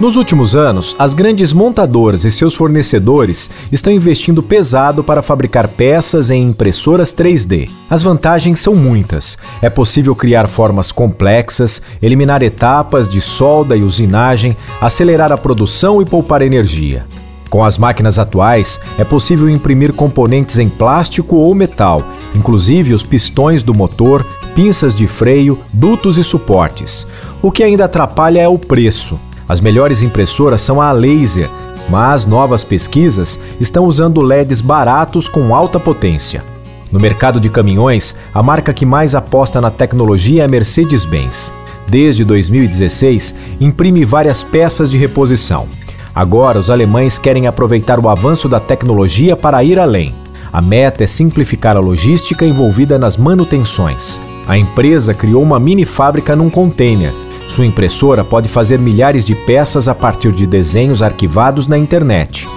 Nos últimos anos, as grandes montadoras e seus fornecedores estão investindo pesado para fabricar peças em impressoras 3D. As vantagens são muitas. É possível criar formas complexas, eliminar etapas de solda e usinagem, acelerar a produção e poupar energia. Com as máquinas atuais, é possível imprimir componentes em plástico ou metal, inclusive os pistões do motor, pinças de freio, dutos e suportes. O que ainda atrapalha é o preço. As melhores impressoras são a laser, mas novas pesquisas estão usando LEDs baratos com alta potência. No mercado de caminhões, a marca que mais aposta na tecnologia é a Mercedes-Benz. Desde 2016, imprime várias peças de reposição. Agora, os alemães querem aproveitar o avanço da tecnologia para ir além. A meta é simplificar a logística envolvida nas manutenções. A empresa criou uma mini fábrica num container sua impressora pode fazer milhares de peças a partir de desenhos arquivados na internet.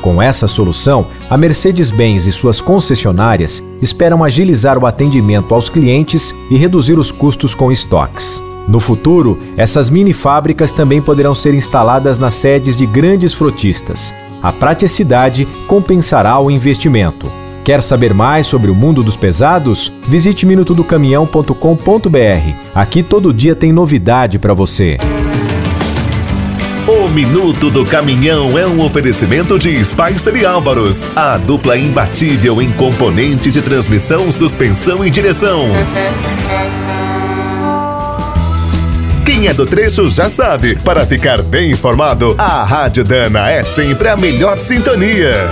Com essa solução, a Mercedes-Benz e suas concessionárias esperam agilizar o atendimento aos clientes e reduzir os custos com estoques. No futuro, essas mini fábricas também poderão ser instaladas nas sedes de grandes frotistas. A praticidade compensará o investimento. Quer saber mais sobre o mundo dos pesados? Visite minutodocaminhão.com.br. Aqui todo dia tem novidade para você. O Minuto do Caminhão é um oferecimento de Spicer e Álvaros, a dupla imbatível em componentes de transmissão, suspensão e direção. Quem é do trecho já sabe, para ficar bem informado, a Rádio Dana é sempre a melhor sintonia.